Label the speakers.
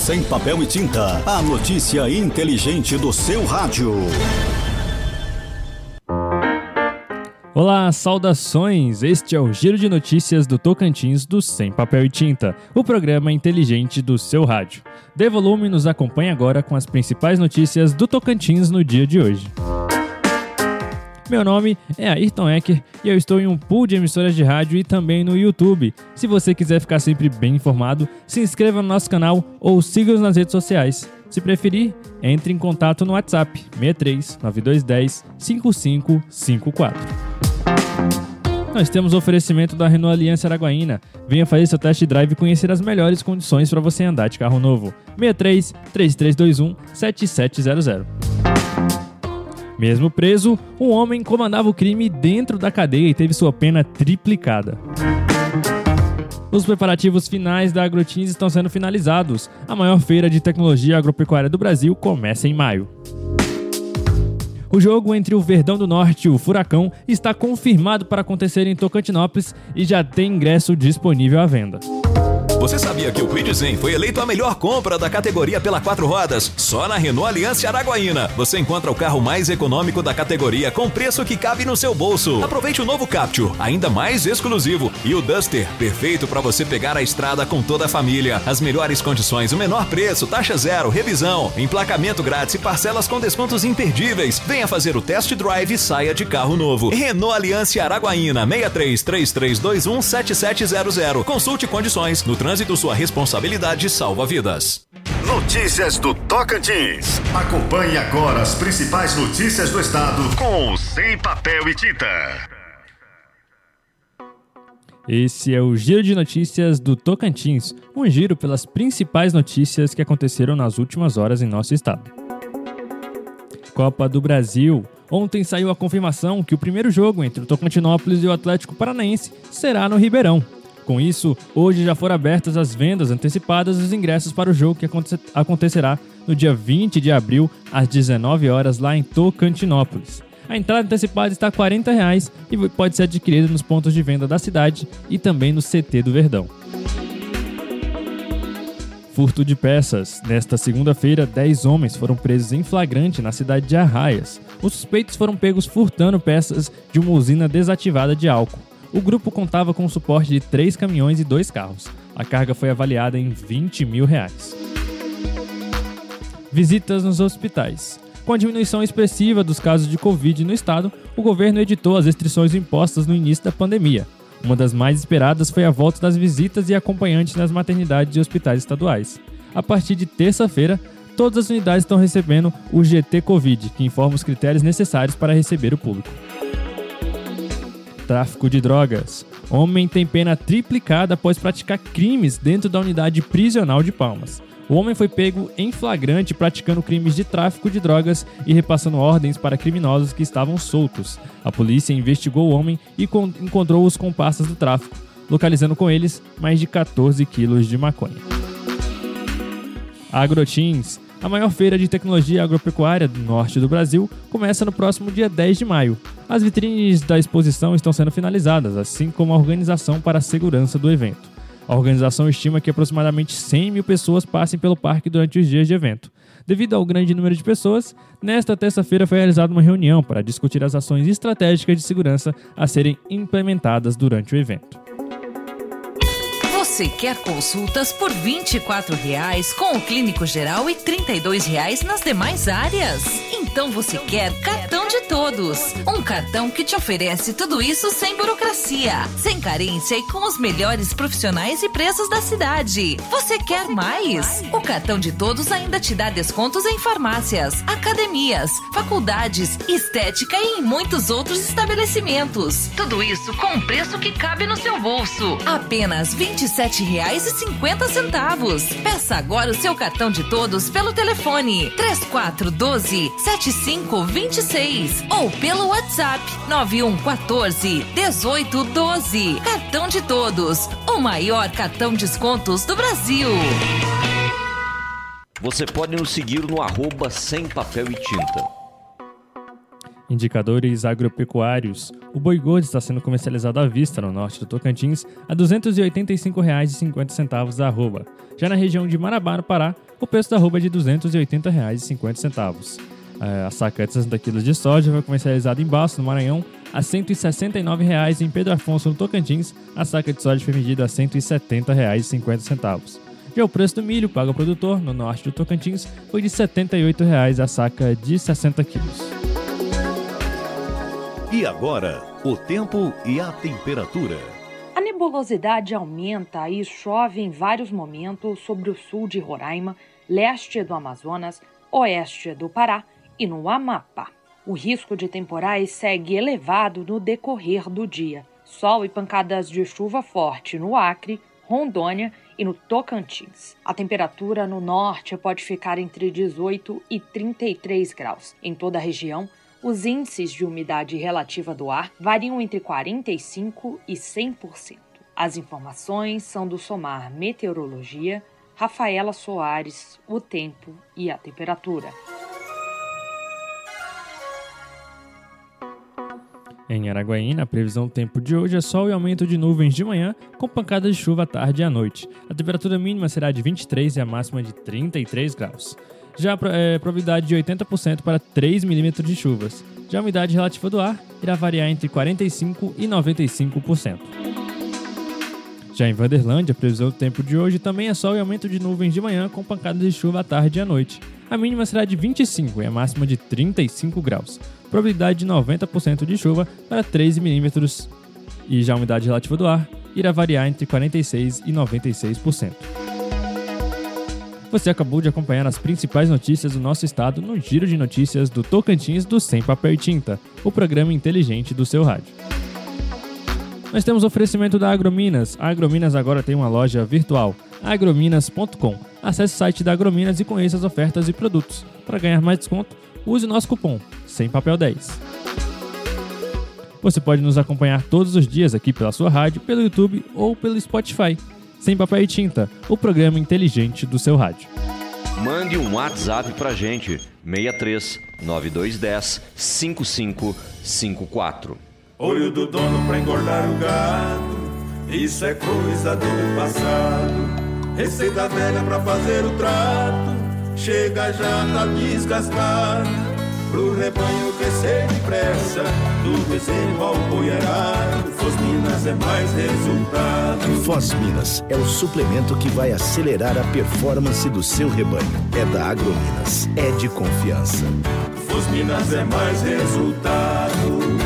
Speaker 1: Sem papel e tinta, a notícia inteligente do seu rádio.
Speaker 2: Olá, saudações! Este é o Giro de Notícias do Tocantins do Sem Papel e Tinta, o programa inteligente do seu rádio. Dê volume e nos acompanhe agora com as principais notícias do Tocantins no dia de hoje. Meu nome é Ayrton Ecker e eu estou em um pool de emissoras de rádio e também no YouTube. Se você quiser ficar sempre bem informado, se inscreva no nosso canal ou siga-nos nas redes sociais. Se preferir, entre em contato no WhatsApp 63 9210 5554. Nós temos oferecimento da Renault Aliança Araguaína. Venha fazer seu test drive e conhecer as melhores condições para você andar de carro novo. 63 3321 7700. Mesmo preso, um homem comandava o crime dentro da cadeia e teve sua pena triplicada. Os preparativos finais da Agrotins estão sendo finalizados. A maior feira de tecnologia agropecuária do Brasil começa em maio. O jogo entre o Verdão do Norte e o Furacão está confirmado para acontecer em Tocantinópolis e já tem ingresso disponível à venda.
Speaker 3: Você sabia que o Quid Zen foi eleito a melhor compra da categoria pela quatro rodas? Só na Renault Aliança Araguaína. Você encontra o carro mais econômico da categoria com preço que cabe no seu bolso. Aproveite o novo Capture, ainda mais exclusivo, e o Duster, perfeito para você pegar a estrada com toda a família. As melhores condições, o menor preço, taxa zero, revisão, emplacamento grátis e parcelas com descontos imperdíveis. Venha fazer o test drive e saia de carro novo. Renault Aliança Araguaína 633321 7700. Consulte condições no trânsito trânsito, sua responsabilidade salva vidas.
Speaker 4: Notícias do Tocantins. Acompanhe agora as principais notícias do estado com o Sem Papel e Tinta.
Speaker 2: Esse é o Giro de Notícias do Tocantins, um giro pelas principais notícias que aconteceram nas últimas horas em nosso estado. Copa do Brasil. Ontem saiu a confirmação que o primeiro jogo entre o Tocantinópolis e o Atlético Paranaense será no Ribeirão. Com isso, hoje já foram abertas as vendas antecipadas dos ingressos para o jogo que acontecerá no dia 20 de abril, às 19 horas, lá em Tocantinópolis. A entrada antecipada está 40 reais e pode ser adquirida nos pontos de venda da cidade e também no CT do Verdão. Furto de peças. Nesta segunda-feira, 10 homens foram presos em flagrante na cidade de Arraias. Os suspeitos foram pegos furtando peças de uma usina desativada de álcool. O grupo contava com o suporte de três caminhões e dois carros. A carga foi avaliada em 20 mil reais. Visitas nos hospitais. Com a diminuição expressiva dos casos de Covid no estado, o governo editou as restrições impostas no início da pandemia. Uma das mais esperadas foi a volta das visitas e acompanhantes nas maternidades e hospitais estaduais. A partir de terça-feira, todas as unidades estão recebendo o GT Covid, que informa os critérios necessários para receber o público tráfico de drogas. Homem tem pena triplicada após praticar crimes dentro da unidade prisional de Palmas. O homem foi pego em flagrante praticando crimes de tráfico de drogas e repassando ordens para criminosos que estavam soltos. A polícia investigou o homem e encontrou os comparsas do tráfico, localizando com eles mais de 14 quilos de maconha. Agrotins a maior feira de tecnologia agropecuária do norte do Brasil começa no próximo dia 10 de maio. As vitrines da exposição estão sendo finalizadas, assim como a organização para a segurança do evento. A organização estima que aproximadamente 100 mil pessoas passem pelo parque durante os dias de evento. Devido ao grande número de pessoas, nesta terça-feira foi realizada uma reunião para discutir as ações estratégicas de segurança a serem implementadas durante o evento.
Speaker 5: Você quer consultas por R$ 24,00 com o clínico geral e R$ 32,00 nas demais áreas? Então você quer cartão de todos. Um cartão que te oferece tudo isso sem burocracia, sem carência e com os melhores profissionais e preços da cidade. Você quer mais? O cartão de todos ainda te dá descontos em farmácias, academias, faculdades, estética e em muitos outros estabelecimentos. Tudo isso com um preço que cabe no seu bolso. Apenas R$ 27 sete reais e cinquenta centavos. Peça agora o seu cartão de todos pelo telefone três quatro doze sete cinco vinte seis ou pelo WhatsApp nove um quatorze dezoito doze. Cartão de todos, o maior cartão descontos do Brasil.
Speaker 6: Você pode nos seguir no arroba sem papel e tinta.
Speaker 2: Indicadores agropecuários. O boi gordo está sendo comercializado à vista no norte do Tocantins a R$ 285,50 a arroba. Já na região de Marabá, no Pará, o preço da arroba é de R$ 280,50. É, a saca de 60 kg de soja foi comercializada em Baço, no Maranhão, a R$ 169,00. Em Pedro Afonso, no Tocantins, a saca de soja foi vendida a R$ 170,50. Já o preço do milho pago ao produtor, no norte do Tocantins, foi de R$ 78,00 a saca de 60 quilos.
Speaker 1: E agora, o tempo e a temperatura.
Speaker 6: A nebulosidade aumenta e chove em vários momentos sobre o sul de Roraima, leste do Amazonas, oeste do Pará e no Amapá. O risco de temporais segue elevado no decorrer do dia. Sol e pancadas de chuva forte no Acre, Rondônia e no Tocantins. A temperatura no norte pode ficar entre 18 e 33 graus. Em toda a região, os índices de umidade relativa do ar variam entre 45% e 100%. As informações são do Somar Meteorologia, Rafaela Soares, o tempo e a temperatura.
Speaker 2: Em Araguaína, a previsão do tempo de hoje é sol e aumento de nuvens de manhã, com pancadas de chuva à tarde e à noite. A temperatura mínima será de 23 e a máxima de 33 graus. Já é, probabilidade de 80% para 3 milímetros de chuvas. Já a umidade relativa do ar irá variar entre 45% e 95%. Já em Vanderlândia, a previsão do tempo de hoje também é sol e aumento de nuvens de manhã com pancadas de chuva à tarde e à noite. A mínima será de 25 e a máxima de 35 graus. Probabilidade de 90% de chuva para 13 milímetros. E já a umidade relativa do ar irá variar entre 46% e 96%. Você acabou de acompanhar as principais notícias do nosso estado no Giro de Notícias do Tocantins do Sem Papel e Tinta, o programa inteligente do seu rádio. Nós temos oferecimento da Agrominas. A Agrominas agora tem uma loja virtual, agrominas.com. Acesse o site da Agrominas e conheça as ofertas e produtos. Para ganhar mais desconto, use nosso cupom Sem Papel 10. Você pode nos acompanhar todos os dias aqui pela sua rádio, pelo YouTube ou pelo Spotify. Sem papel e tinta, o programa inteligente do seu rádio.
Speaker 7: Mande um WhatsApp pra gente, 63 9210 5554.
Speaker 8: Olho do dono pra engordar o gado, isso é coisa do passado. Receita velha pra fazer o trato, chega já tá desgastado. Pro rebanho crescer depressa, do bezerro ao boi arado, Fosminas é mais resultado.
Speaker 1: Fosminas é o suplemento que vai acelerar a performance do seu rebanho. É da Agrominas, é de confiança.
Speaker 8: Fosminas é mais resultado.